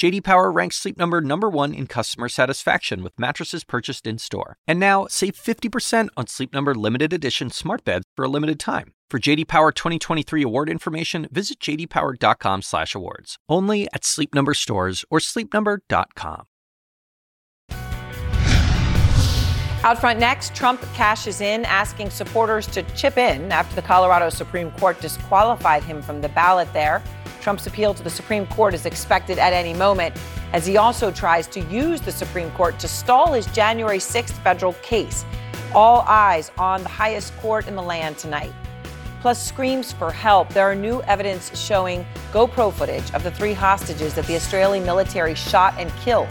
JD Power ranks Sleep Number number 1 in customer satisfaction with mattresses purchased in-store. And now, save 50% on Sleep Number limited edition smart beds for a limited time. For JD Power 2023 award information, visit jdpower.com/awards. Only at Sleep Number stores or sleepnumber.com. Out front next, Trump cashes in, asking supporters to chip in after the Colorado Supreme Court disqualified him from the ballot there. Trump's appeal to the Supreme Court is expected at any moment as he also tries to use the Supreme Court to stall his January 6th federal case. All eyes on the highest court in the land tonight plus screams for help. There are new evidence showing GoPro footage of the three hostages that the Israeli military shot and killed.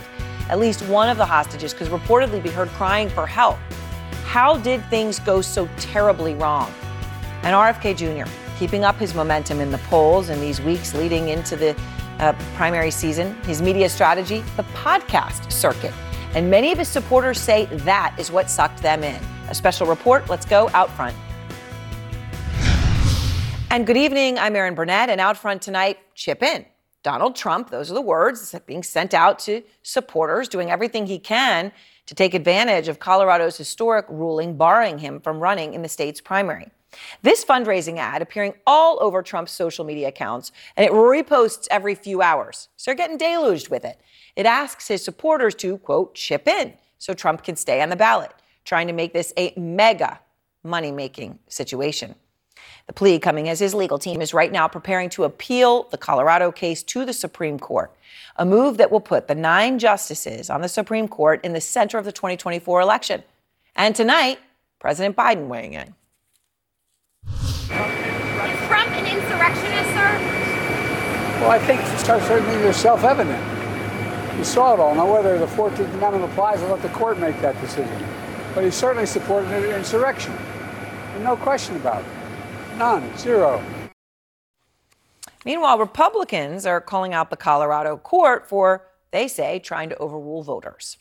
At least one of the hostages could reportedly be heard crying for help. How did things go so terribly wrong? And RFK Jr. keeping up his momentum in the polls in these weeks leading into the uh, primary season. His media strategy, the podcast circuit. And many of his supporters say that is what sucked them in. A special report. Let's go out front. And good evening. I'm Erin Burnett, and out front tonight, chip in. Donald Trump, those are the words being sent out to supporters, doing everything he can to take advantage of Colorado's historic ruling barring him from running in the state's primary. This fundraising ad appearing all over Trump's social media accounts, and it reposts every few hours. So they're getting deluged with it. It asks his supporters to, quote, chip in so Trump can stay on the ballot, trying to make this a mega money making situation. The plea coming as his legal team is right now preparing to appeal the Colorado case to the Supreme Court, a move that will put the nine justices on the Supreme Court in the center of the 2024 election. And tonight, President Biden weighing in. Is Trump an insurrectionist, sir? Well, I think certainly it's self-evident. You saw it all. Now, whether the 14th Amendment applies, I'll let the court make that decision. But he certainly supported an insurrection. no question about it. None. Zero. Meanwhile, Republicans are calling out the Colorado court for, they say, trying to overrule voters.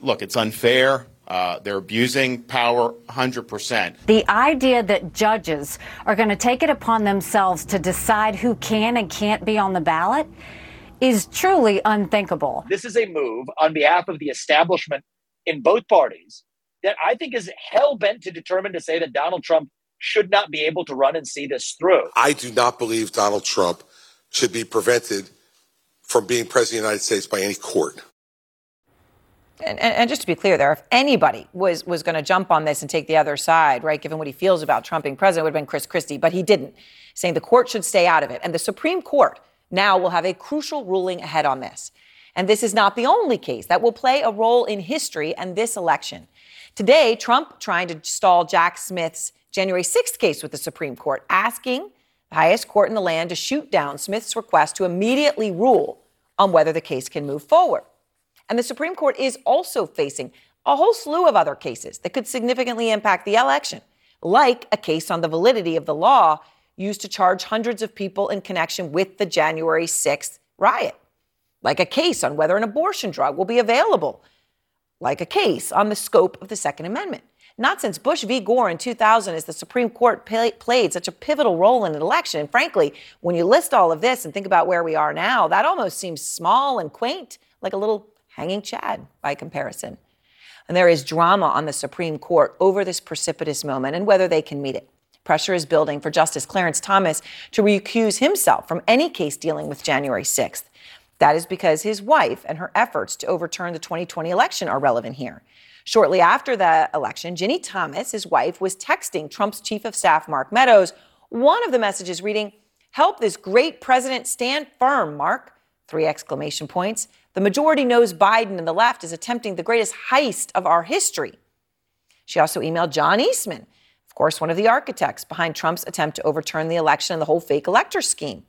Look, it's unfair. Uh, they're abusing power 100%. The idea that judges are going to take it upon themselves to decide who can and can't be on the ballot is truly unthinkable. This is a move on behalf of the establishment in both parties that I think is hell bent to determine to say that Donald Trump should not be able to run and see this through. I do not believe Donald Trump should be prevented from being president of the United States by any court. And, and, and, just to be clear there, if anybody was, was going to jump on this and take the other side, right, given what he feels about Trump being president, it would have been Chris Christie, but he didn't, saying the court should stay out of it. And the Supreme Court now will have a crucial ruling ahead on this. And this is not the only case that will play a role in history and this election. Today, Trump trying to stall Jack Smith's January 6th case with the Supreme Court, asking the highest court in the land to shoot down Smith's request to immediately rule on whether the case can move forward. And the Supreme Court is also facing a whole slew of other cases that could significantly impact the election, like a case on the validity of the law used to charge hundreds of people in connection with the January 6th riot, like a case on whether an abortion drug will be available like a case on the scope of the Second Amendment. Not since Bush v. Gore in 2000 has the Supreme Court pay, played such a pivotal role in an election. And frankly, when you list all of this and think about where we are now, that almost seems small and quaint, like a little hanging chad by comparison. And there is drama on the Supreme Court over this precipitous moment and whether they can meet it. Pressure is building for Justice Clarence Thomas to recuse himself from any case dealing with January 6th. That is because his wife and her efforts to overturn the 2020 election are relevant here. Shortly after the election, Ginny Thomas, his wife, was texting Trump's chief of staff, Mark Meadows. One of the messages reading, Help this great president stand firm, Mark. Three exclamation points. The majority knows Biden and the left is attempting the greatest heist of our history. She also emailed John Eastman, of course, one of the architects behind Trump's attempt to overturn the election and the whole fake elector scheme.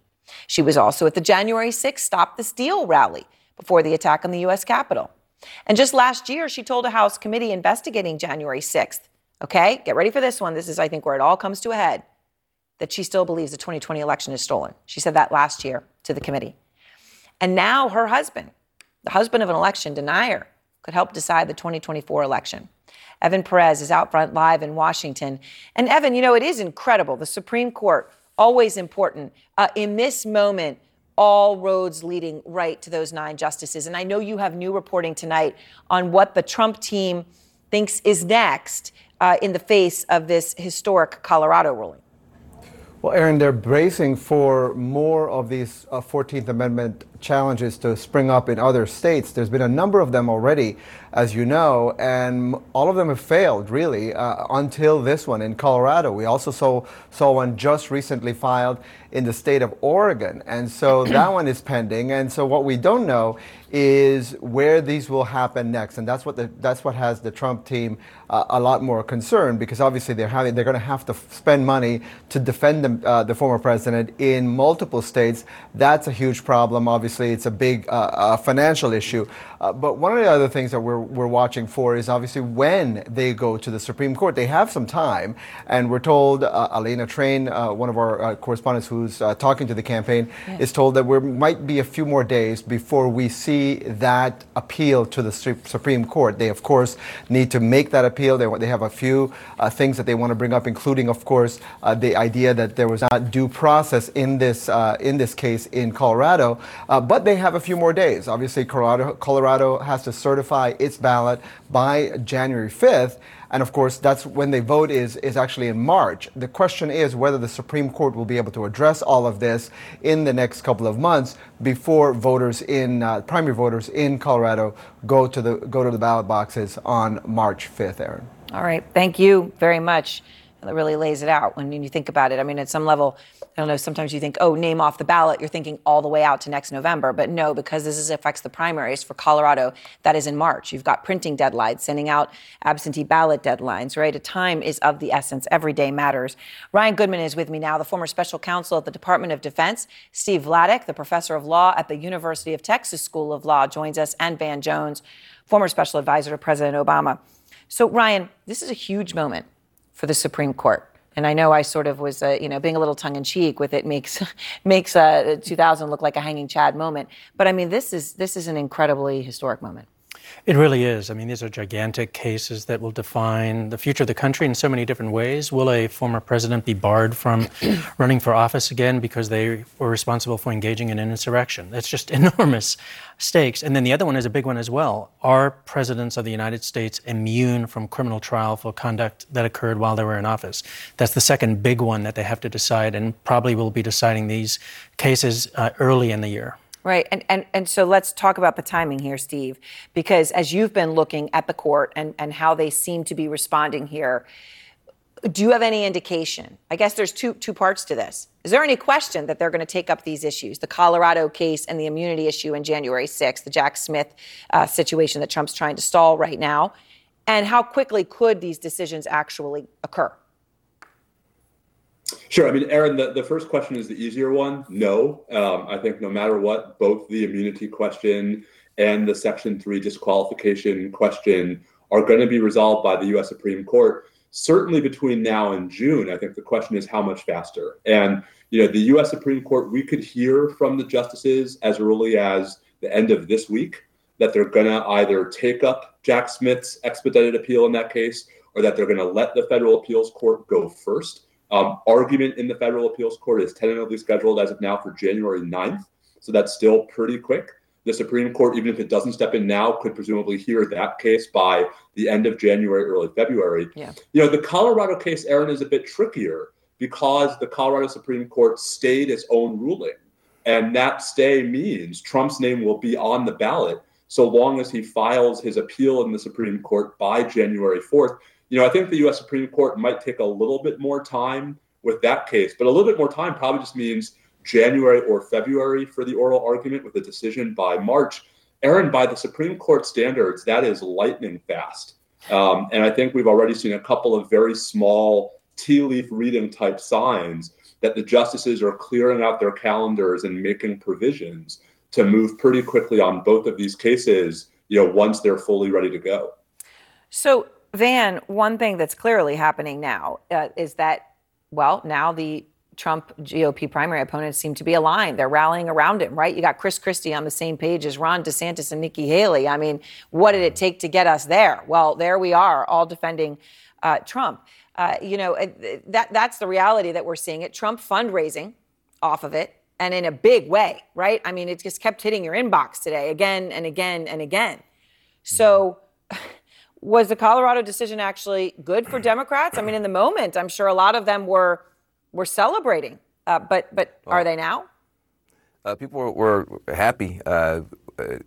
She was also at the January 6th Stop the Steal rally before the attack on the U.S. Capitol. And just last year, she told a House committee investigating January 6th, okay, get ready for this one. This is, I think, where it all comes to a head. that she still believes the 2020 election is stolen. She said that last year to the committee. And now her husband, the husband of an election denier, could help decide the 2024 election. Evan Perez is out front live in Washington. And Evan, you know, it is incredible. The Supreme Court, always important. Uh, in this moment, all roads leading right to those nine justices. And I know you have new reporting tonight on what the Trump team thinks is next uh, in the face of this historic Colorado ruling. Well, Erin, they're bracing for more of these uh, 14th Amendment challenges to spring up in other states. There's been a number of them already, as you know, and all of them have failed, really, uh, until this one in Colorado. We also saw, saw one just recently filed in the state of Oregon. And so that one is pending. And so what we don't know is where these will happen next. And that's what, the, that's what has the Trump team uh, a lot more concerned because obviously they're, having, they're going to have to f- spend money to defend the, uh, the former president in multiple states. That's a huge problem. Obviously, it's a big uh, uh financial issue. Uh, but one of the other things that we're, we're watching for is obviously when they go to the Supreme Court. They have some time. And we're told, uh, Alayna Treene, one of our correspondents who's uh, talking to the campaign, yeah. is told that there might be a few more days before we see that appeal to the Supreme Court. They, of course, need to make that appeal. They, they have a few uh, things that they want to bring up, including, of course, uh, the idea that there was not due process in this uh, in this case in Colorado. Uh, but they have a few more days. Obviously, Colorado, Colorado has to certify its ballot by January 5th. And of course, that's when they vote is, is actually in March. The question is whether the Supreme Court will be able to address all of this in the next couple of months before voters in uh, primary voters in Colorado go to the go to the ballot boxes on March 5th, Erin. All right. Thank you very much that really lays it out when you think about it. I mean, at some level, I don't know, sometimes you think, oh, name off the ballot, you're thinking all the way out to next November. But no, because this is, affects the primaries for Colorado, that is in March. You've got printing deadlines, sending out absentee ballot deadlines, right? A time is of the essence. Every day matters. Ryan Goodman is with me now, the former special counsel at the Department of Defense. Steve Vladeck, the professor of law at the University of Texas School of Law, joins us, and Van Jones, former special advisor to President Obama. So, Ryan, this is a huge moment for the Supreme Court. And I know I sort of was, uh, you know, being a little tongue in cheek with it makes makes uh, 2000 look like a hanging Chad moment. But I mean, this is this is an incredibly historic moment. It really is. I mean, these are gigantic cases that will define the future of the country in so many different ways. Will a former president be barred from running for office again because they were responsible for engaging in an insurrection? That's just enormous stakes. And then the other one is a big one as well. Are presidents of the United States immune from criminal trial for conduct that occurred while they were in office? That's the second big one that they have to decide, and probably will be deciding these cases uh, early in the year. Right. And, and, and so let's talk about the timing here, Steve, because as you've been looking at the court and, and how they seem to be responding here, do you have any indication? I guess there's two, two parts to this. Is there any question that they're going to take up these issues, the Colorado case and the immunity issue in January 6th, the Jack Smith uh, situation that Trump's trying to stall right now? And how quickly could these decisions actually occur? Sure. I mean, Erin, the, the first question is the easier one. No. Um, I think no matter what, both the immunity question and the Section 3 disqualification question are going to be resolved by the U.S. Supreme Court. Certainly between now and June, I think the question is how much faster. And, you know, the U.S. Supreme Court, we could hear from the justices as early as the end of this week that they're going to either take up Jack Smith's expedited appeal in that case or that they're going to let the federal appeals court go first. Um, argument in the federal appeals court is tentatively scheduled as of now for January 9th. So that's still pretty quick. The Supreme Court, even if it doesn't step in now, could presumably hear that case by the end of January, early February. Yeah. You know, the Colorado case, Erin, is a bit trickier because the Colorado Supreme Court stayed its own ruling. And that stay means Trump's name will be on the ballot so long as he files his appeal in the Supreme Court by January 4th you know, I think the U.S. Supreme Court might take a little bit more time with that case, but a little bit more time probably just means January or February for the oral argument with a decision by March. Erin, by the Supreme Court standards, that is lightning fast. Um, and I think we've already seen a couple of very small tea leaf reading type signs that the justices are clearing out their calendars and making provisions to move pretty quickly on both of these cases, you know, once they're fully ready to go. So Van, one thing that's clearly happening now uh, is that, well, now the Trump GOP primary opponents seem to be aligned. They're rallying around him, right? You got Chris Christie on the same page as Ron DeSantis and Nikki Haley. I mean, what did it take to get us there? Well, there we are, all defending uh, Trump. Uh, you know, that that's the reality that we're seeing. It Trump fundraising off of it, and in a big way, right? I mean, it just kept hitting your inbox today, again and again and again. So. Was the Colorado decision actually good for Democrats? I mean, in the moment, I'm sure a lot of them were were celebrating. Uh, but but well, are they now? Uh, people were, were happy uh,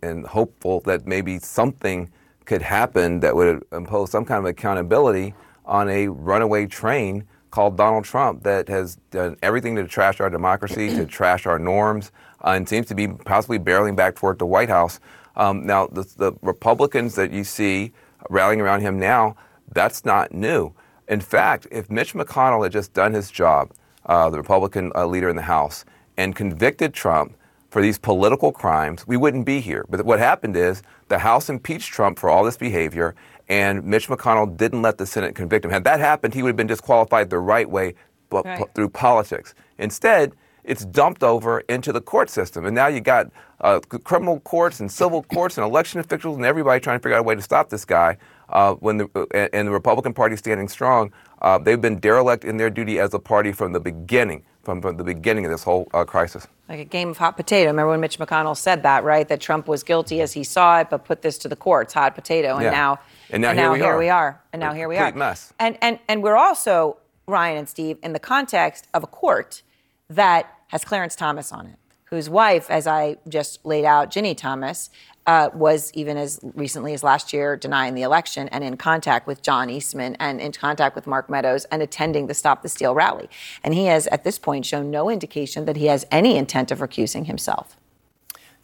and hopeful that maybe something could happen that would impose some kind of accountability on a runaway train called Donald Trump that has done everything to trash our democracy, to trash our norms, uh, and seems to be possibly barreling back toward the White House. Um, now, the, the Republicans that you see rallying around him now, that's not new. In fact, if Mitch McConnell had just done his job, uh, the Republican uh, leader in the House, and convicted Trump for these political crimes, we wouldn't be here. But what happened is the House impeached Trump for all this behavior, and Mitch McConnell didn't let the Senate convict him. Had that happened, he would have been disqualified the right way but right. p- through politics. Instead, it's dumped over into the court system. And now you got uh, criminal courts and civil courts and election officials and everybody trying to figure out a way to stop this guy. Uh, when the, uh, and the Republican Party standing strong, uh, they've been derelict in their duty as a party from the beginning, from, from the beginning of this whole uh, crisis. Like a game of hot potato. Remember when Mitch McConnell said that, right? That Trump was guilty as he saw it, but put this to the courts, hot potato. And yeah. now, and now, and here, now we, here are. we are. And now a here we are. mess. And, and, and we're also, Ryan and Steve, in the context of a court that has Clarence Thomas on it, whose wife, as I just laid out, Ginny Thomas, uh, was even as recently as last year denying the election and in contact with John Eastman and in contact with Mark Meadows and attending the Stop the Steal rally. And he has, at this point, shown no indication that he has any intent of recusing himself.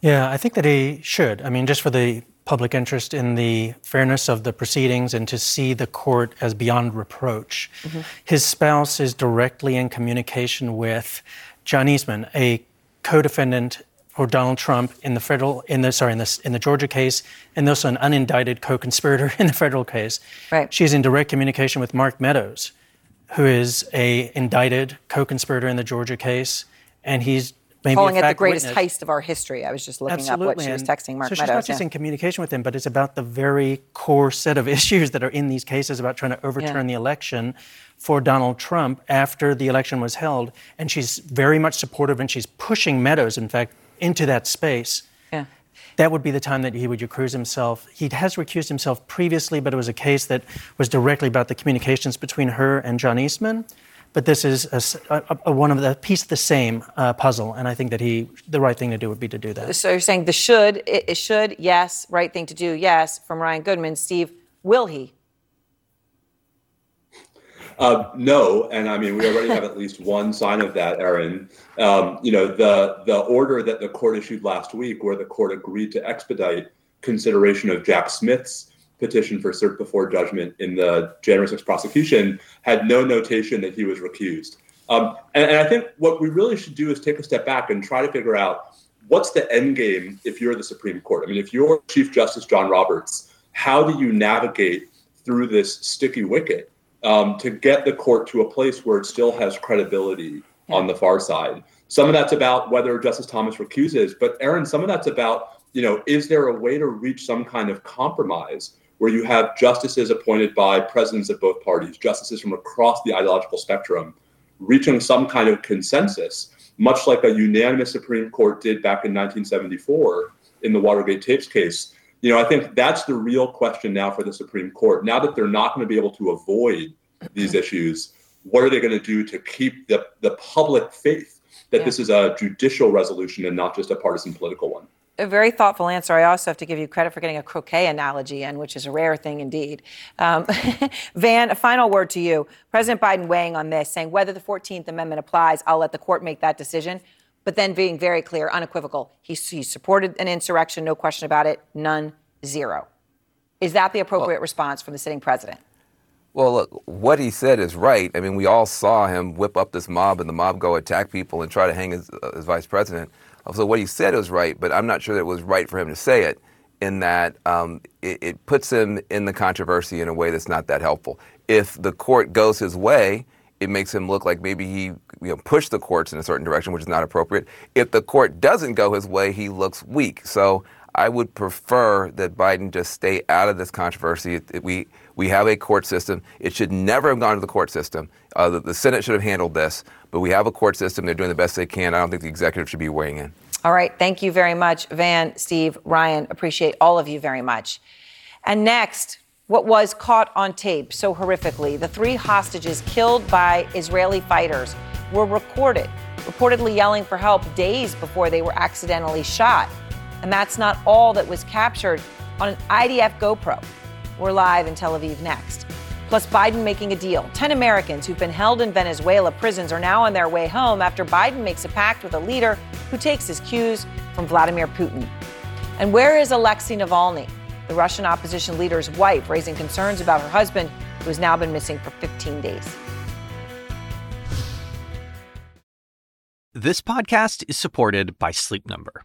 Yeah, I think that he should. I mean, just for the public interest in the fairness of the proceedings and to see the court as beyond reproach. Mm-hmm. His spouse is directly in communication with John Eastman, a co-defendant for Donald Trump in the federal in the sorry in the in the Georgia case, and also an unindicted co-conspirator in the federal case. Right. She's in direct communication with Mark Meadows, who is a indicted co-conspirator in the Georgia case, and he's maybe calling it the greatest witness. heist of our history. I was just looking Absolutely. up what she was texting Mark so she's Meadows. not just yeah. in communication with him, but it's about the very core set of issues that are in these cases about trying to overturn Yeah. the election for Donald Trump after the election was held. And she's very much supportive, and she's pushing Meadows, in fact, into that space. Yeah. That would be the time that he would recuse himself. He has recused himself previously, but it was a case that was directly about the communications between her and John Eastman. But this is a s- a- a- one of the piece of the same uh, puzzle, and I think that he, the right thing to do would be to do that. So you're saying the should, it, it should, yes, right thing to do, yes, from Ryan Goodman. Steve, will he? Uh, no, and I mean we already have at least one sign of that, Erin. Um, you know the the order that the court issued last week, where the court agreed to expedite consideration of Jack Smith's petition for cert before judgment in the January 6th prosecution, had no notation that he was recused. Um, and, and I think what we really should do is take a step back and try to figure out what's the end game if you're the Supreme Court. I mean, if you're Chief Justice John Roberts, how do you navigate through this sticky wicket? um, to get the court to a place where it still has credibility on the far side. Some of that's about whether Justice Thomas recuses, but Erin, some of that's about, you know, is there a way to reach some kind of compromise where you have justices appointed by presidents of both parties, justices from across the ideological spectrum, reaching some kind of consensus, much like a unanimous Supreme Court did back in 1974 in the Watergate tapes case, you know, I think that's the real question now for the Supreme Court. Now that they're not going to be able to avoid these issues, what are they going to do to keep the, the public faith that Yeah. this is a judicial resolution and not just a partisan political one? A very thoughtful answer. I also have to give you credit for getting a croquet analogy in, which is a rare thing indeed. Um, Van, a final word to you. President Biden weighing on this, saying whether the 14th Amendment applies, I'll let the court make that decision. But then being very clear, unequivocal. He, he supported an insurrection, no question about it. None, zero. Is that the appropriate response from the sitting president? Well, look, what he said is right. I mean, we all saw him whip up this mob and the mob go attack people and try to hang his, uh, his vice president. So what he said was right, but I'm not sure that it was right for him to say it in that um, it, it puts him in the controversy in a way that's not that helpful. If the court goes his way it makes him look like maybe he you know, pushed the courts in a certain direction, which is not appropriate. If the court doesn't go his way, he looks weak. So I would prefer that Biden just stay out of this controversy. We we have a court system. It should never have gone to the court system. Uh, the, the Senate should have handled this, but we have a court system. They're doing the best they can. I don't think the executive should be weighing in. All right. Thank you very much, Van, Steve, Ryan. Appreciate all of you very much. And next, what was caught on tape so horrifically the three hostages killed by Israeli fighters were recorded, reportedly yelling for help days before they were accidentally shot. And that's not all that was captured on an IDF GoPro. We're live in Tel Aviv next. Plus, Biden making a deal. 10 Americans who've been held in Venezuela prisons are now on their way home after Biden makes a pact with a leader who takes his cues from Vladimir Putin. And where is Alexei Navalny? the Russian opposition leader's wife, raising concerns about her husband, who has now been missing for 15 days. This podcast is supported by Sleep Number.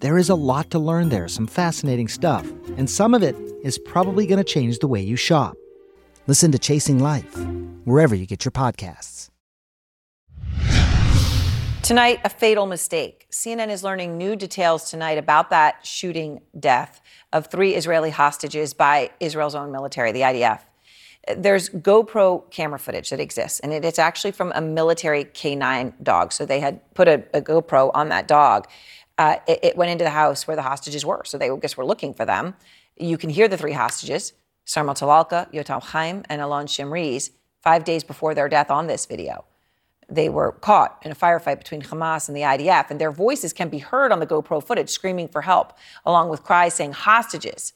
There is a lot to learn there, some fascinating stuff, and some of it is probably going to change the way you shop. Listen to Chasing Life, wherever you get your podcasts. Tonight, a fatal mistake. CNN is learning new details tonight about that shooting death of three Israeli hostages by Israel's own military, the IDF. There's GoPro camera footage that exists, and it's actually from a military canine dog. So they had put a, a GoPro on that dog. Uh, it, it, went into the house where the hostages were. So they, I guess, were looking for them. You can hear the three hostages, Samer Talalka, Yotam Chaim, and Alon Shamriz, five days before their death on this video they were caught in a firefight between Hamas and the IDF, and their voices can be heard on the GoPro footage screaming for help, along with cries saying hostages.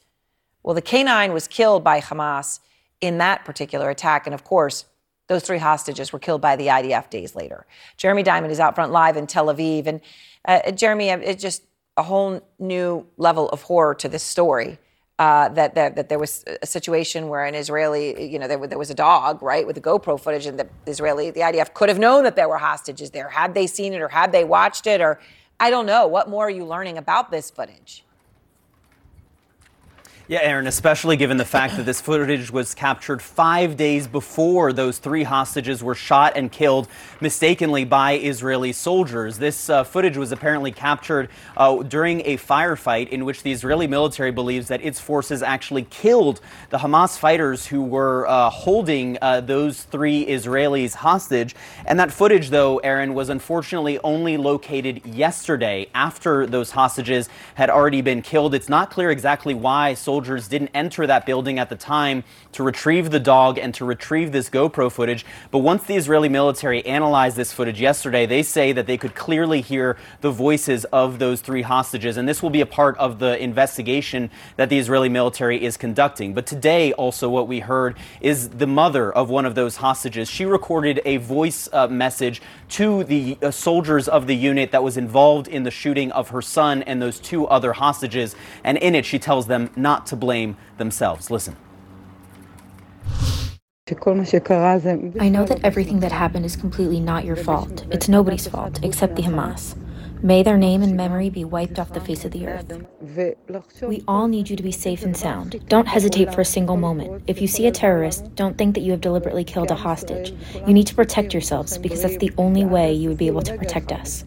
Well, the K9 was killed by Hamas in that particular attack, and of course, those three hostages were killed by the IDF days later. Jeremy Diamond is out front live in Tel Aviv, and uh, Jeremy, it's just a whole new level of horror to this story uh, that, that, that there was a situation where an Israeli, you know, there, there was a dog, right, with the GoPro footage, and the Israeli, the IDF could have known that there were hostages there. Had they seen it or had they watched it, or I don't know. What more are you learning about this footage? Yeah, Erin, especially given the fact that this footage was captured five days before those three hostages were shot and killed mistakenly by Israeli soldiers. This uh, footage was apparently captured uh, during a firefight in which the Israeli military believes that its forces actually killed the Hamas fighters who were uh, holding uh, those three Israelis hostage. And that footage, though, Erin, was unfortunately only located yesterday after those hostages had already been killed. It's not clear exactly why soldiers soldiers didn't enter that building at the time to retrieve the dog and to retrieve this GoPro footage. But once the Israeli military analyzed this footage yesterday, they say that they could clearly hear the voices of those three hostages. And this will be a part of the investigation that the Israeli military is conducting. But today, also, what we heard is the mother of one of those hostages. She recorded a voice uh, message to the uh, soldiers of the unit that was involved in the shooting of her son and those two other hostages. And in it, she tells them not to blame themselves. Listen. I know that everything that happened is completely not your fault. It's nobody's fault except the Hamas. May their name and memory be wiped off the face of the earth. We all need you to be safe and sound. Don't hesitate for a single moment. If you see a terrorist, don't think that you have deliberately killed a hostage. You need to protect yourselves because that's the only way you would be able to protect us.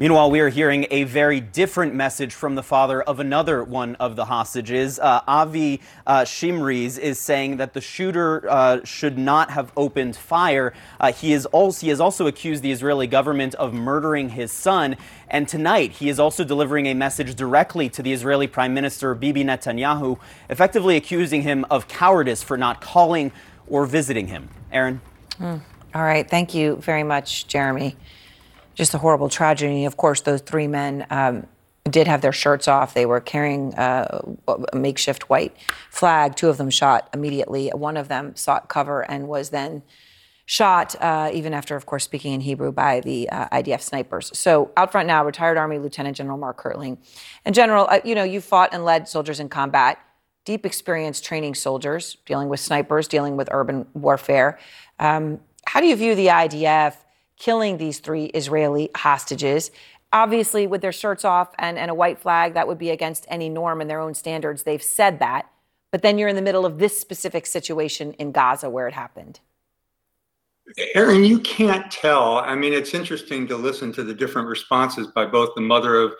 Meanwhile, we are hearing a very different message from the father of another one of the hostages. Uh, Avi uh, Shamriz is saying that the shooter uh, should not have opened fire. Uh, he, is also, he has also accused the Israeli government of murdering his son. And tonight, he is also delivering a message directly to the Israeli Prime Minister Bibi Netanyahu, effectively accusing him of cowardice for not calling or visiting him. Erin? Mm. All right. Thank you very much, Jeremy just a horrible tragedy. Of course, those three men um, did have their shirts off. They were carrying uh, a makeshift white flag. Two of them shot immediately. One of them sought cover and was then shot, uh, even after, of course, speaking in Hebrew by the uh, IDF snipers. So, out front now, retired Army Lieutenant General Mark Hertling. And, General, uh, you know, you fought and led soldiers in combat, deep experience training soldiers, dealing with snipers, dealing with urban warfare. Um, how do you view the IDF? Killing these three Israeli hostages. Obviously, with their shirts off and, and a white flag, that would be against any norm and their own standards. They've said that. But then you're in the middle of this specific situation in Gaza where it happened. Erin, you can't tell. I mean, it's interesting to listen to the different responses by both the mother of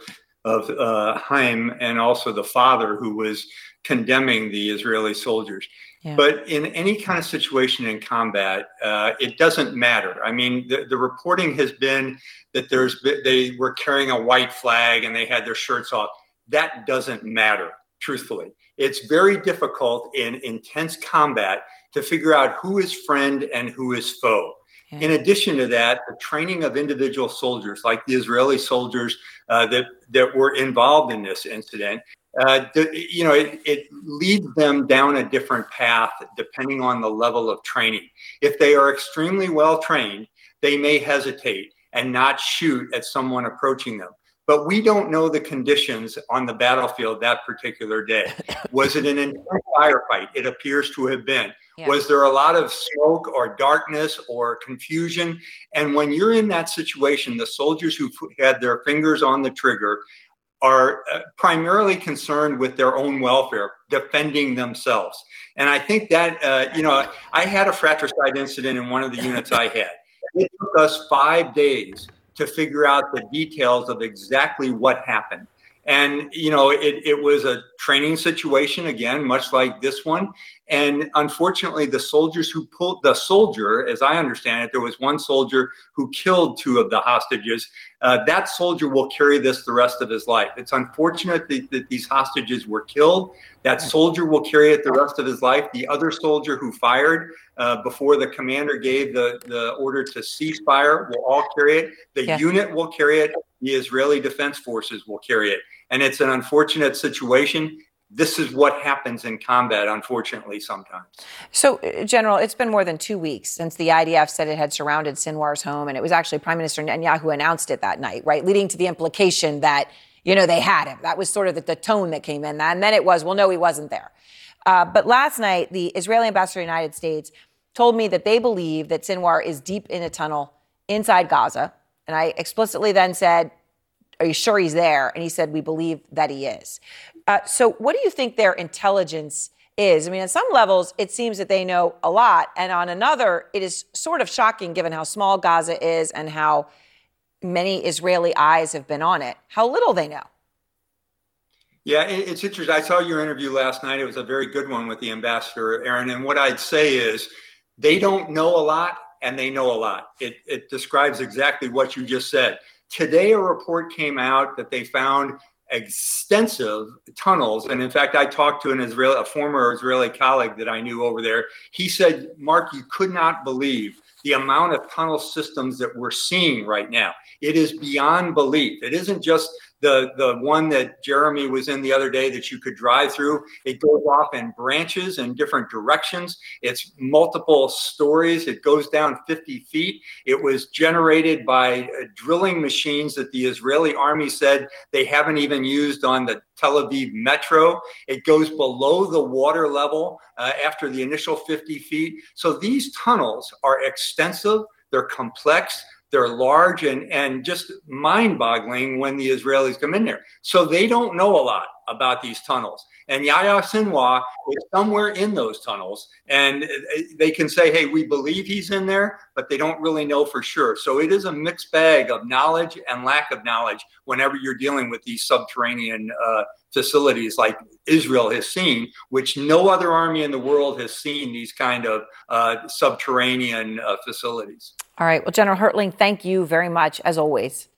of uh, Haim and also the father who was condemning the Israeli soldiers. But in any kind of situation in combat, uh, it doesn't matter. I mean, the, the reporting has been that there's they were carrying a white flag and they had their shirts off. That doesn't matter, truthfully. It's very difficult in intense combat to figure out who is friend and who is foe. Yeah. In addition to that, the training of individual soldiers, like the Israeli soldiers uh, that that were involved in this incident, uh, you know, it, it, leads them down a different path depending on the level of training. If they are extremely well trained, they may hesitate and not shoot at someone approaching them. But we don't know the conditions on the battlefield that particular day. Was it an intense firefight? It appears to have been. Yeah. Was there a lot of smoke or darkness or confusion? And when you're in that situation, the soldiers who had their fingers on the trigger are uh, primarily concerned with their own welfare, defending themselves. And I think that, uh, you know, I had a fratricide incident in one of the units I had. It took us five days to figure out the details of exactly what happened. And, you know, it, it was a training situation, again, much like this one. And unfortunately, the soldiers who pulled the soldier, as I understand it, there was one soldier who killed two of the hostages. Uh, that soldier will carry this the rest of his life. It's unfortunate that, that, these hostages were killed. That soldier will carry it the rest of his life. The other soldier who fired uh, before the commander gave the, the order to cease fire will all carry it. The yeah. unit will carry it. The Israeli Defense Forces will carry it. And it's an unfortunate situation this is what happens in combat, unfortunately, sometimes. So, uh, General, it's been more than two weeks since the IDF said it had surrounded Sinwar's home, and it was actually Prime Minister Netanyahu announced it that night, right? Leading to the implication that, you know, they had him. That was sort of the, the tone that came in. And then it was, well, no, he wasn't there. Uh, but last night, the Israeli ambassador to the United States told me that they believe that Sinwar is deep in a tunnel inside Gaza. And I explicitly then said, Are you sure he's there? And he said, We believe that he is. Uh, so, what do you think their intelligence is? I mean, on some levels, it seems that they know a lot. And on another, it is sort of shocking given how small Gaza is and how many Israeli eyes have been on it, how little they know. Yeah, it's interesting. I saw your interview last night. It was a very good one with the ambassador, Erin. And what I'd say is they don't know a lot and they know a lot. It, it describes exactly what you just said. Today, a report came out that they found extensive tunnels. And in fact, I talked to an Israeli, a former Israeli colleague that I knew over there. He said, Mark, you could not believe the amount of tunnel systems that we're seeing right now. It is beyond belief. It isn't just the the one that Jeremy was in the other day that you could drive through. It goes off in branches in different directions. It's multiple stories. It goes down 50 feet. It was generated by uh, drilling machines that the Israeli army said they haven't even used on the Tel Aviv metro. It goes below the water level uh, after the initial 50 feet. So these tunnels are extensive. They're complex. They're large and, and just mind boggling when the Israelis come in there. So they don't know a lot about these tunnels. And Yahya Sinwar is somewhere in those tunnels. And they can say, hey, we believe he's in there, but they don't really know for sure. So it is a mixed bag of knowledge and lack of knowledge whenever you're dealing with these subterranean uh, facilities like Israel has seen, which no other army in the world has seen these kind of uh, subterranean uh, facilities. All right. Well, General Hertling, thank you very much, as always.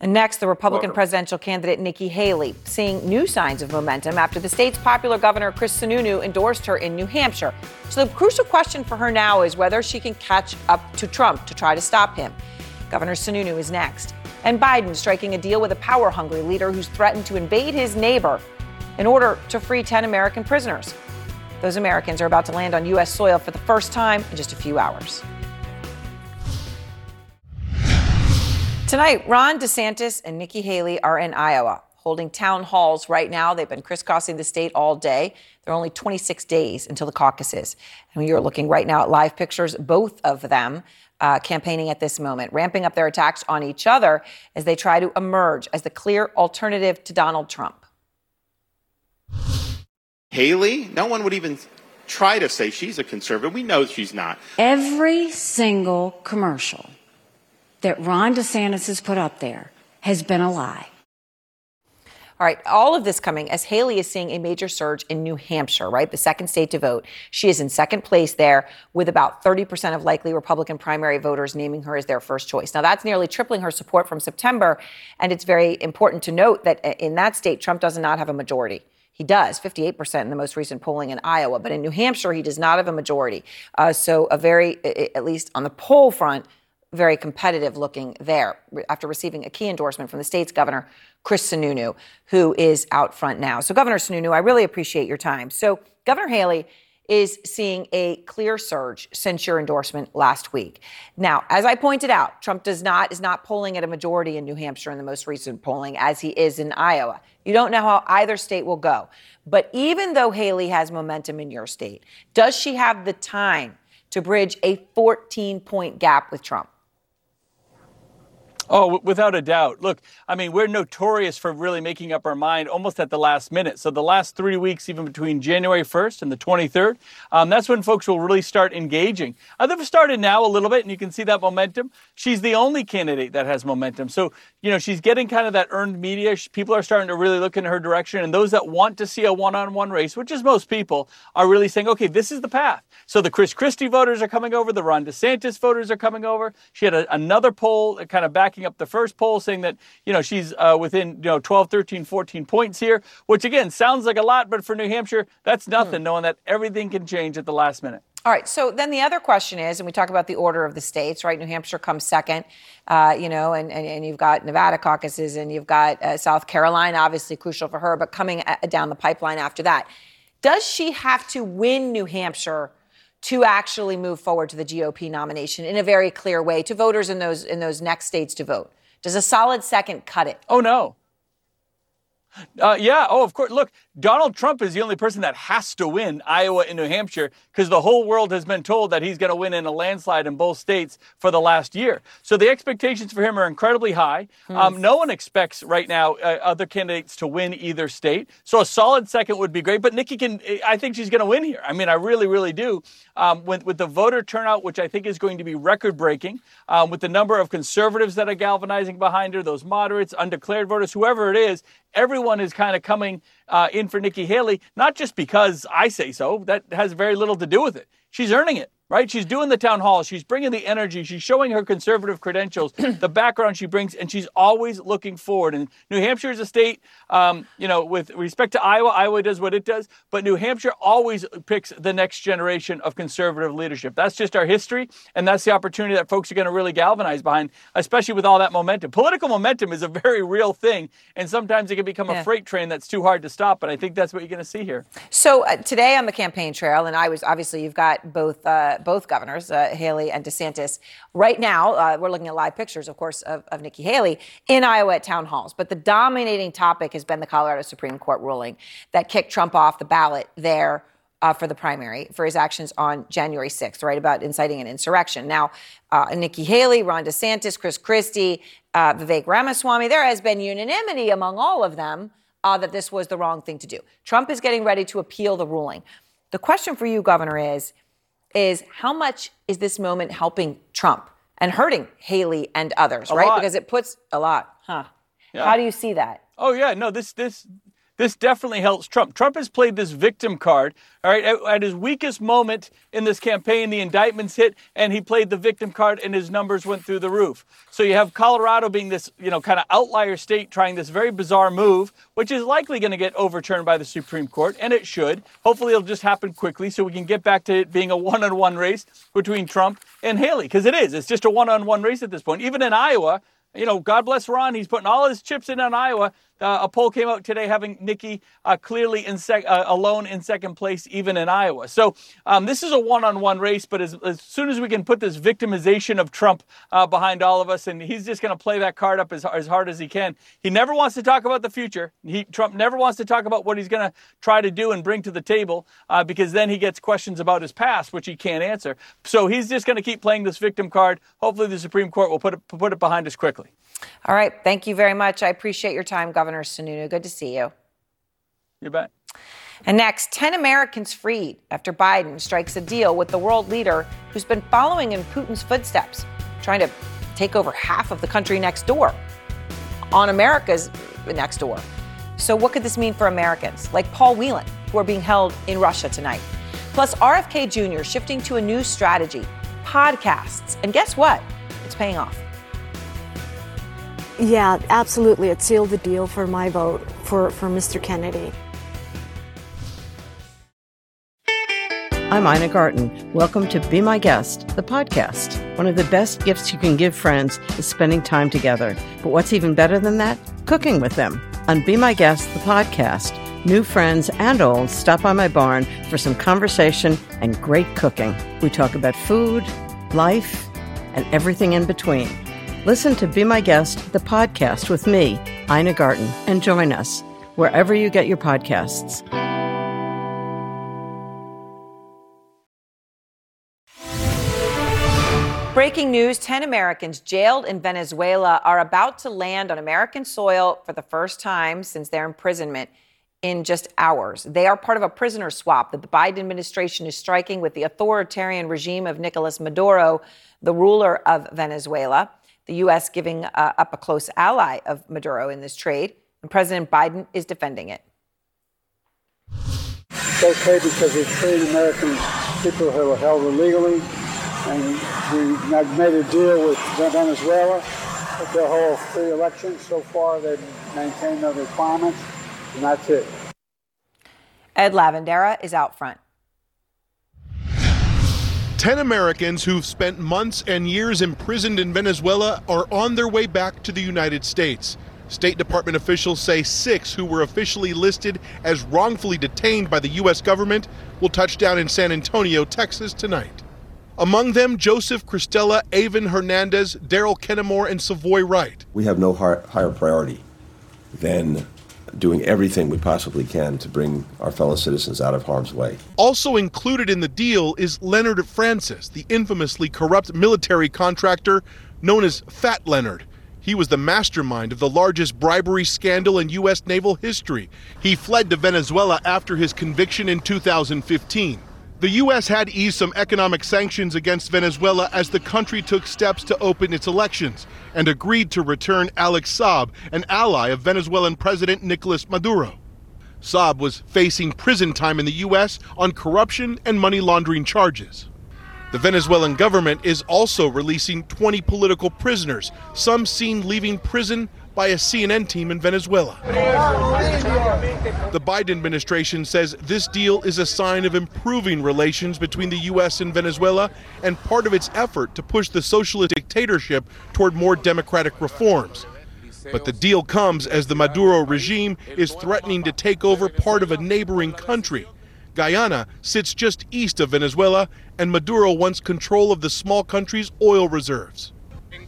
And next, the Republican Welcome. presidential candidate Nikki Haley, seeing new signs of momentum after the state's popular governor Chris Sununu endorsed her in New Hampshire. So the crucial question for her now is whether she can catch up to Trump to try to stop him. Governor Sununu is next. And Biden striking a deal with a power hungry leader who's threatened to invade his neighbor in order to free 10 American prisoners. Those Americans are about to land on U.S. soil for the first time in just a few hours. Tonight, Ron DeSantis and Nikki Haley are in Iowa holding town halls right now. They've been crisscrossing the state all day. There are only 26 days until the caucuses. And you're looking right now at live pictures, both of them uh, campaigning at this moment, ramping up their attacks on each other as they try to emerge as the clear alternative to Donald Trump. Haley, no one would even try to say she's a conservative. We know she's not. Every single commercial that Ron DeSantis has put up there has been a lie. All right, all of this coming as Haley is seeing a major surge in New Hampshire, right? The second state to vote. She is in second place there with about 30% of likely Republican primary voters naming her as their first choice. Now, that's nearly tripling her support from September. And it's very important to note that in that state, Trump does not have a majority. He does, 58% in the most recent polling in Iowa. But in New Hampshire, he does not have a majority. Uh, so, a very, at least on the poll front, very competitive looking there after receiving a key endorsement from the state's governor, Chris Sununu, who is out front now. So, Governor Sununu, I really appreciate your time. So, Governor Haley is seeing a clear surge since your endorsement last week. Now, as I pointed out, Trump does not is not polling at a majority in New Hampshire in the most recent polling as he is in Iowa. You don't know how either state will go. But even though Haley has momentum in your state, does she have the time to bridge a 14 point gap with Trump? Oh, without a doubt. Look, I mean, we're notorious for really making up our mind almost at the last minute. So the last three weeks, even between January 1st and the 23rd, um, that's when folks will really start engaging. Uh, they've started now a little bit, and you can see that momentum. She's the only candidate that has momentum. So, you know, she's getting kind of that earned media. People are starting to really look in her direction. And those that want to see a one-on-one race, which is most people, are really saying, okay, this is the path. So the Chris Christie voters are coming over. The Ron DeSantis voters are coming over. She had a, another poll kind of back backing up the first poll saying that, you know, she's uh, within, you know, 12, 13, 14 points here, which again sounds like a lot, but for New Hampshire, that's nothing, hmm. knowing that everything can change at the last minute. All right. So then the other question is, and we talk about the order of the states, right? New Hampshire comes second, uh, you know, and, and, and, you've got Nevada caucuses and you've got uh, South Carolina, obviously crucial for her, but coming a- uh, down the pipeline after that. Does she have to win New Hampshire to actually move forward to the GOP nomination in a very clear way to voters in those in those next states to vote? Does a solid second cut it? Oh no. Uh, yeah. Oh, of course. Look, Donald Trump is the only person that has to win Iowa and New Hampshire because the whole world has been told that he's going to win in a landslide in both states for the last year. So the expectations for him are incredibly high. Mm. Um, no one expects right now uh, other candidates to win either state. So a solid second would be great. But Nikki can, I think she's going to win here. I mean, I really, really do. Um, with, with the voter turnout, which I think is going to be record breaking, um, with the number of conservatives that are galvanizing behind her, those moderates, undeclared voters, whoever it is, everyone is kind of coming uh, in for Nikki Haley, not just because I say so. That has very little to do with it. She's earning it right? She's doing the town hall. She's bringing the energy. She's showing her conservative credentials, the background she brings, and she's always looking forward. And New Hampshire is a state, um, you know, with respect to Iowa, Iowa does what it does, but New Hampshire always picks the next generation of conservative leadership. That's just our history, and that's the opportunity that folks are going to really galvanize behind, especially with all that momentum. Political momentum is a very real thing, and sometimes it can become yeah. a freight train that's too hard to stop. But I think that's what you're going to see here. So uh, today on the campaign trail, and I was obviously you've got both. Uh, both governors, uh, Haley and DeSantis. Right now, uh, we're looking at live pictures, of course, of, of Nikki Haley in Iowa at town halls. But the dominating topic has been the Colorado Supreme Court ruling that kicked Trump off the ballot there. uh, for the primary for his actions on January 6th, right, about inciting an insurrection. Now, uh, Nikki Haley, Ron DeSantis, Chris Christie, uh, Vivek Ramaswamy, there has been unanimity among all of them uh, that this was the wrong thing to do. Trump is getting ready to appeal the ruling. The question for you, Governor, is, is how much is this moment helping Trump and hurting Haley and others, A right? lot. Because it puts a lot, huh? Yeah. How do you see that? Oh yeah, no, this this this definitely helps Trump. Trump has played this victim card. All right, at, at his weakest moment in this campaign, the indictments hit, and he played the victim card, and his numbers went through the roof. So you have Colorado being this, you know, kind of outlier state, trying this very bizarre move, which is likely going to get overturned by the Supreme Court, and it should. Hopefully, it'll just happen quickly, so we can get back to it being a one-on-one race between Trump and Haley, because it is. It's just a one-on-one race at this point. Even in Iowa, you know, God bless Ron. He's putting all his chips in on Iowa. Uh, a poll came out today having Nikki uh, clearly in sec- uh, alone in second place, even in Iowa. So um, this is a one-on-one race. But as, as soon as we can put this victimization of Trump uh, behind all of us, and he's just going to play that card up as, as hard as he can. He never wants to talk about the future. He, Trump never wants to talk about what he's going to try to do and bring to the table, uh, because then he gets questions about his past, which he can't answer. So he's just going to keep playing this victim card. Hopefully, the Supreme Court will put it, put it behind us quickly. All right. Thank you very much. I appreciate your time, Governor Sununu. Good to see you. You bet. And next, 10 Americans freed after Biden strikes a deal with the world leader who's been following in Putin's footsteps, trying to take over half of the country next door, on America's next door. So, what could this mean for Americans like Paul Whelan, who are being held in Russia tonight? Plus, RFK Jr. shifting to a new strategy podcasts. And guess what? It's paying off. Yeah, absolutely. It sealed the deal for my vote for, for Mr. Kennedy. I'm Ina Garten. Welcome to Be My Guest, the podcast. One of the best gifts you can give friends is spending time together. But what's even better than that? Cooking with them. On Be My Guest, the podcast, new friends and old stop by my barn for some conversation and great cooking. We talk about food, life, and everything in between. Listen to Be My Guest, the podcast with me, Ina Garten, and join us wherever you get your podcasts. Breaking news 10 Americans jailed in Venezuela are about to land on American soil for the first time since their imprisonment in just hours. They are part of a prisoner swap that the Biden administration is striking with the authoritarian regime of Nicolas Maduro, the ruler of Venezuela. The U.S. giving uh, up a close ally of Maduro in this trade, and President Biden is defending it. It's okay because we've freed American people who were held illegally, and we made a deal with Venezuela that they'll free elections. So far, they've maintained their requirements, and that's it. Ed Lavandera is out front. 10 Americans who've spent months and years imprisoned in Venezuela are on their way back to the United States. State Department officials say six who were officially listed as wrongfully detained by the U.S. government will touch down in San Antonio, Texas tonight. Among them, Joseph Cristella, Eyvin Hernandez, Jerrel Kenemore, and Savoi Wright. We have no higher priority than doing everything we possibly can to bring our fellow citizens out of harm's way. Also included in the deal is Leonard Francis, the infamously corrupt military contractor known as Fat Leonard. He was the mastermind of the largest bribery scandal in U.S. naval history. He fled to Venezuela after his conviction in 2015. The U.S. had eased some economic sanctions against Venezuela as the country took steps to open its elections and agreed to return Alex Saab, an ally of Venezuelan President Nicolas Maduro. Saab was facing prison time in the U.S. on corruption and money laundering charges. The Venezuelan government is also releasing 20 political prisoners, some seen leaving prison by a CNN team in Venezuela. The Biden administration says this deal is a sign of improving relations between the U.S. and Venezuela and part of its effort to push the socialist dictatorship toward more democratic reforms. But the deal comes as the Maduro regime is threatening to take over part of a neighboring country. Guyana sits just east of Venezuela, and Maduro wants control of the small country's oil reserves.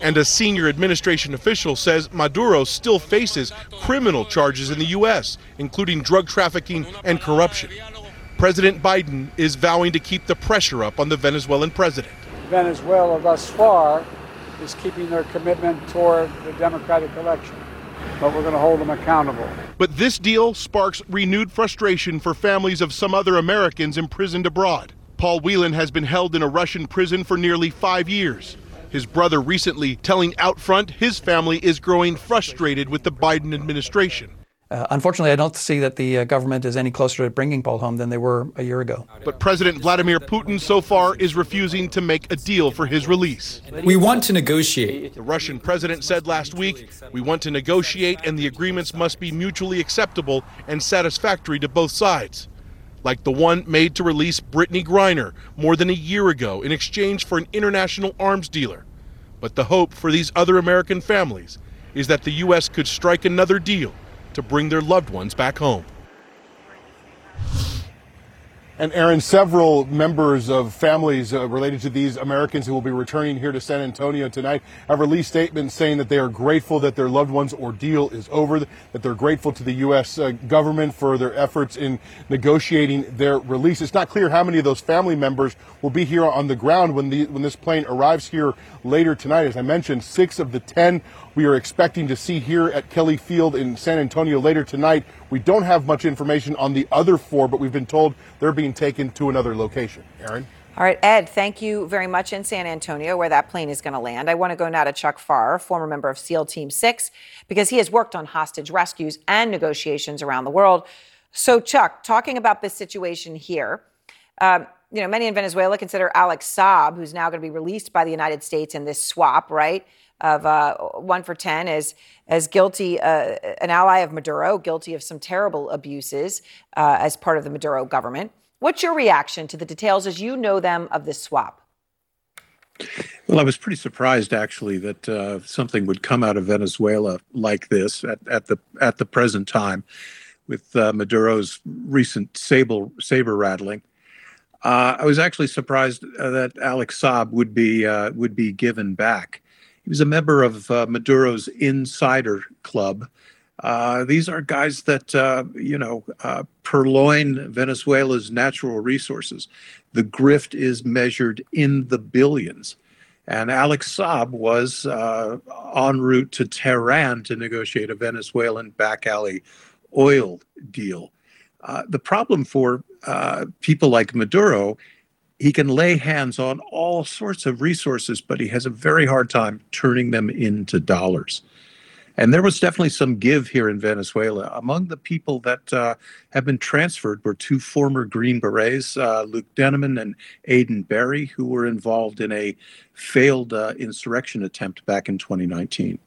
And a senior administration official says Maduro still faces criminal charges in the U.S., including drug trafficking and corruption. President Biden is vowing to keep the pressure up on the Venezuelan president. Venezuela thus far is keeping their commitment toward the democratic election, but we're going to hold them accountable. But this deal sparks renewed frustration for families of some other Americans imprisoned abroad. Paul Whelan has been held in a Russian prison for nearly five years. His brother recently telling Outfront his family is growing frustrated with the Biden administration. Uh, unfortunately, I don't see that the uh, government is any closer to bringing Paul home than they were a year ago. But President Vladimir Putin so far is refusing to make a deal for his release. We want to negotiate. The Russian president said last week, We want to negotiate, and the agreements must be mutually acceptable and satisfactory to both sides. Like the one made to release Brittney Griner more than a year ago in exchange for an international arms dealer. But the hope for these other American families is that the U.S. could strike another deal to bring their loved ones back home. And Erin, several members of families uh, related to these Americans who will be returning here to San Antonio tonight have released statements saying that they are grateful that their loved one's ordeal is over, that they're grateful to the U.S. Uh, government for their efforts in negotiating their release. It's not clear how many of those family members will be here on the ground when, the, when this plane arrives here later tonight. As I mentioned, six of the ten we are expecting to see here at Kelly Field in San Antonio later tonight. We don't have much information on the other four, but we've been told they're being taken to another location. Erin? All right, Ed, thank you very much in San Antonio, where that plane is going to land. I want to go now to Chuck Pfarrer, former member of SEAL Team 6, because he has worked on hostage rescues and negotiations around the world. So, Chuck, talking about this situation here, um, you know, many in Venezuela consider Alex Saab, who's now going to be released by the United States in this swap, right? Of uh, one for 10 as, as guilty, uh, an ally of Maduro, guilty of some terrible abuses uh, as part of the Maduro government. What's your reaction to the details as you know them of this swap? Well, I was pretty surprised actually that uh, something would come out of Venezuela like this at, at the at the present time, with uh, Maduro's recent saber saber rattling. Uh, I was actually surprised that Alex Saab would be would be given back. He was a member of uh, Maduro's Insider Club. Uh, these are guys that, uh, you know, uh, purloin Venezuela's natural resources. The grift is measured in the billions. And Alex Saab was uh, en route to Tehran to negotiate a Venezuelan back alley oil deal. Uh, the problem for people like Maduro he can lay hands on all sorts of resources, but he has a very hard time turning them into dollars. And there was definitely some give here in Venezuela. Among the people that uh, have been transferred were two former Green Berets, uh, Luke Denman and Airan Berry, who were involved in a failed uh, insurrection attempt back in 2019.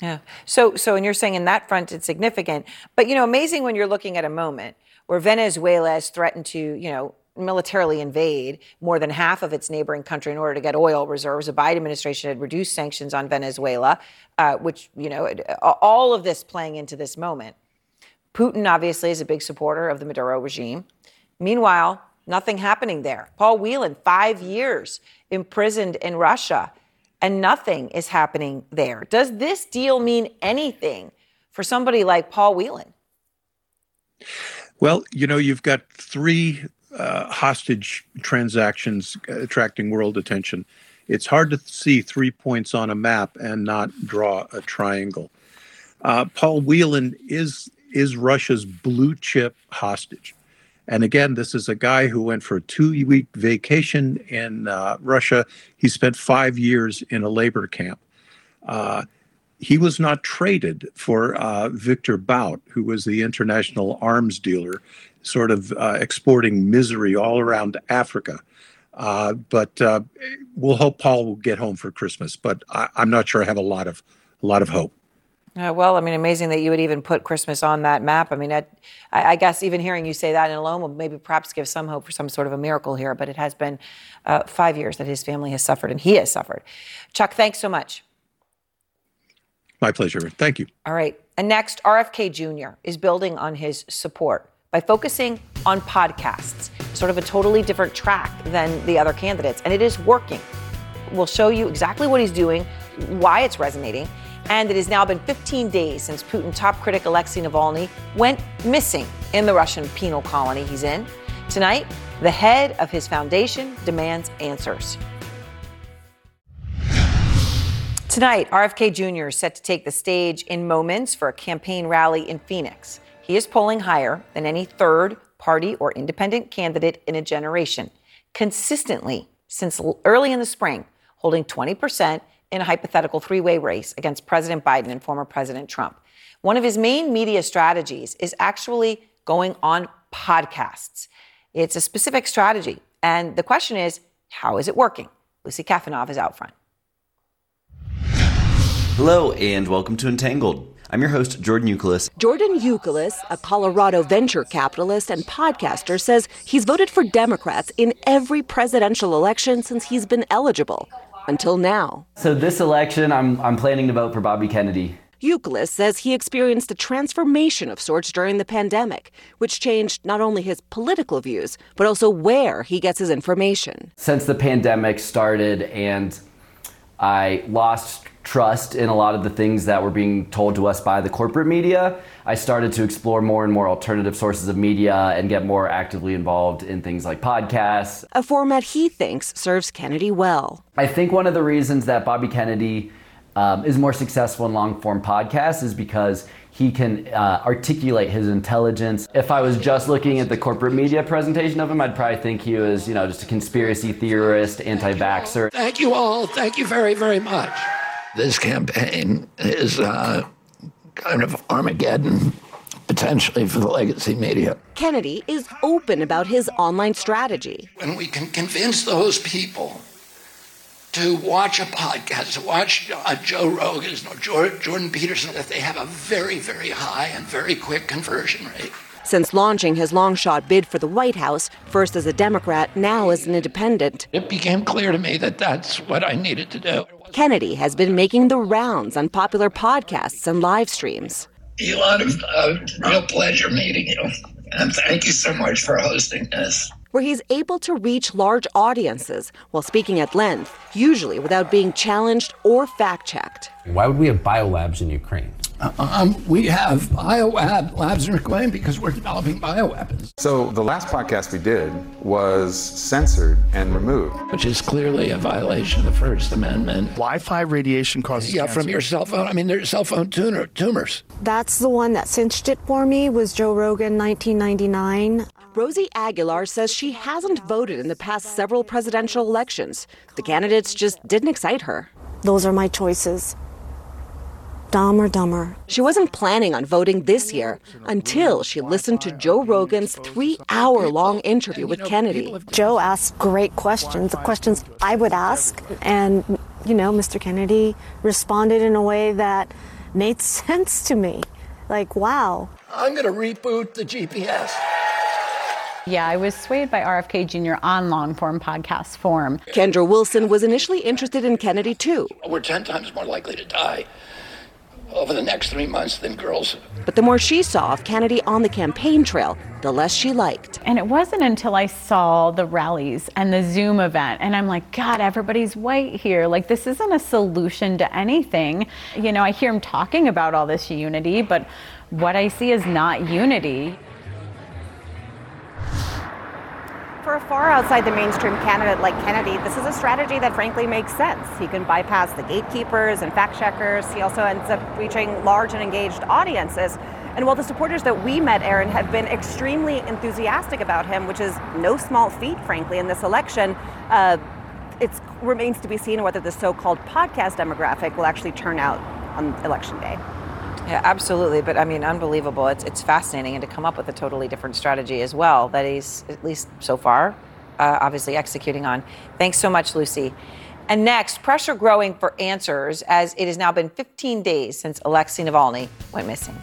Yeah. So, so, and you're saying in that front it's significant, but you know, amazing when you're looking at a moment where Venezuela has threatened to, you know, militarily invade more than half of its neighboring country in order to get oil reserves. The Biden administration had reduced sanctions on Venezuela, uh, which, you know, all of this playing into this moment. Putin obviously is a big supporter of the Maduro regime. Meanwhile, nothing happening there. Paul Whelan, five years imprisoned in Russia, and nothing is happening there. Does this deal mean anything for somebody like Paul Whelan? Well, you know, you've got three uh, hostage transactions attracting world attention. It's hard to see three points on a map and not draw a triangle. Uh, Paul Whelan is is Russia's blue chip hostage. And again, this is a guy who went for a two week vacation in uh, Russia. He spent five years in a labor camp. Uh, he was not traded for uh, Victor Bout, who was the international arms dealer sort of uh, exporting misery all around Africa. Uh, but uh, we'll hope Paul will get home for Christmas. But I, am not sure I have a lot of a lot of hope. Uh, well, I mean, amazing that you would even put Christmas on that map. I mean, I, I, guess even hearing you say that in alone will maybe perhaps give some hope for some sort of a miracle here. But it has been uh, five years that his family has suffered and he has suffered. Chuck, thanks so much. My pleasure. Thank you. All right. And next, RFK Jr. is building on his support by focusing on podcasts, sort of a totally different track than the other candidates. And it is working. We'll show you exactly what he's doing, why it's resonating, and it has now been 15 days since Putin top critic Alexei Navalny went missing in the Russian penal colony he's in. Tonight, the head of his foundation demands answers. Tonight, RFK Jr. is set to take the stage in moments for a campaign rally in Phoenix. He is polling higher than any third party or independent candidate in a generation, consistently since early in the spring, holding 20% in a hypothetical three way race against President Biden and former President Trump. One of his main media strategies is actually going on podcasts. It's a specific strategy. And the question is, how is it working? Lucy Kafanov is out front. Hello, and welcome to Entangled. I'm your host, Jordan Youkilis. Jordan Youkilis, a Colorado venture capitalist and podcaster, says he's voted for Democrats in every presidential election since he's been eligible, until now. So, this election, I'm, I'm planning to vote for Bobby Kennedy. Youkilis says he experienced a transformation of sorts during the pandemic, which changed not only his political views, but also where he gets his information. Since the pandemic started and I lost trust in a lot of the things that were being told to us by the corporate media, I started to explore more and more alternative sources of media and get more actively involved in things like podcasts. A format he thinks serves Kennedy well. I think one of the reasons that Bobby Kennedy um, is more successful in long form podcasts is because he can uh, articulate his intelligence. If I was just looking at the corporate media presentation of him, I'd probably think he was, you know, just a conspiracy theorist, anti vaxxer. Thank you all. Thank you very, very much. This campaign is uh, kind of Armageddon potentially for the legacy media. Kennedy is open about his online strategy. When we can convince those people to watch a podcast, to watch uh, Joe Rogan's or Jordan Peterson, that they have a very, very high and very quick conversion rate. Since launching his long shot bid for the White House, first as a Democrat, now as an independent, it became clear to me that that's what I needed to do. Kennedy has been making the rounds on popular podcasts and live streams. Elon, a uh, real pleasure meeting you. And thank you so much for hosting this. Where he's able to reach large audiences while speaking at length, usually without being challenged or fact checked. Why would we have biolabs in Ukraine? Um, we have biolab labs in Ukraine because we're developing bioweapons. So the last podcast we did was censored and removed, which is clearly a violation of the First Amendment. Wi-Fi radiation causes yeah cancer. from your cell phone. I mean, there's cell phone tumor, tumors. That's the one that cinched it for me. Was Joe Rogan 1999. Rosie Aguilar says she hasn't voted in the past several presidential elections. The candidates just didn't excite her. Those are my choices dumb or dumber. She wasn't planning on voting this year until she listened to Joe Rogan's three hour long interview with Kennedy. Joe asked great questions, the questions I would ask. And, you know, Mr. Kennedy responded in a way that made sense to me. Like, wow. I'm going to reboot the GPS. Yeah, I was swayed by RFK Jr. on long form podcast form. Kendra Wilson was initially interested in Kennedy too. We're 10 times more likely to die over the next three months than girls. But the more she saw of Kennedy on the campaign trail, the less she liked. And it wasn't until I saw the rallies and the Zoom event, and I'm like, God, everybody's white here. Like, this isn't a solution to anything. You know, I hear him talking about all this unity, but what I see is not unity. For a far outside the mainstream candidate like Kennedy, this is a strategy that frankly makes sense. He can bypass the gatekeepers and fact checkers. He also ends up reaching large and engaged audiences. And while the supporters that we met, Erin, have been extremely enthusiastic about him, which is no small feat, frankly, in this election, uh, it remains to be seen whether the so called podcast demographic will actually turn out on election day. Yeah, absolutely. But I mean, unbelievable. It's, it's fascinating. And to come up with a totally different strategy as well that he's, at least so far, uh, obviously executing on. Thanks so much, Lucy. And next, pressure growing for answers as it has now been 15 days since Alexei Navalny went missing.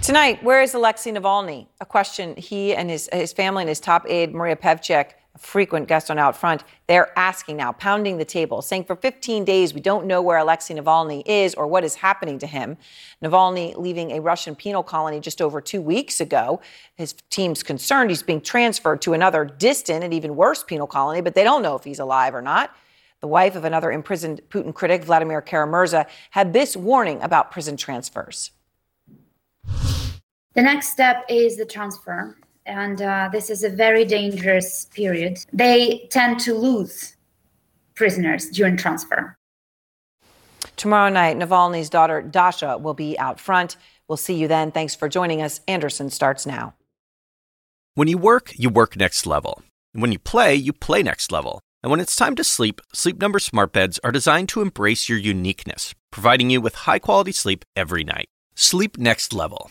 Tonight, where is Alexei Navalny? A question he and his, his family and his top aide, Maria Pevchikh, frequent guest on Out Front, they're asking now, pounding the table, saying for 15 days we don't know where Alexei Navalny is or what is happening to him. Navalny leaving a Russian penal colony just over two weeks ago. His team's concerned he's being transferred to another distant and even worse penal colony, but they don't know if he's alive or not. The wife of another imprisoned Putin critic, Vladimir Kara-Murza, had this warning about prison transfers. The next step is the transfer, and uh, this is a very dangerous period. They tend to lose prisoners during transfer. Tomorrow night, Navalny's daughter Dasha will be out front. We'll see you then. Thanks for joining us. Anderson starts now. When you work, you work next level. And when you play, you play next level. And when it's time to sleep, Sleep Number smart beds are designed to embrace your uniqueness, providing you with high-quality sleep every night. Sleep next level.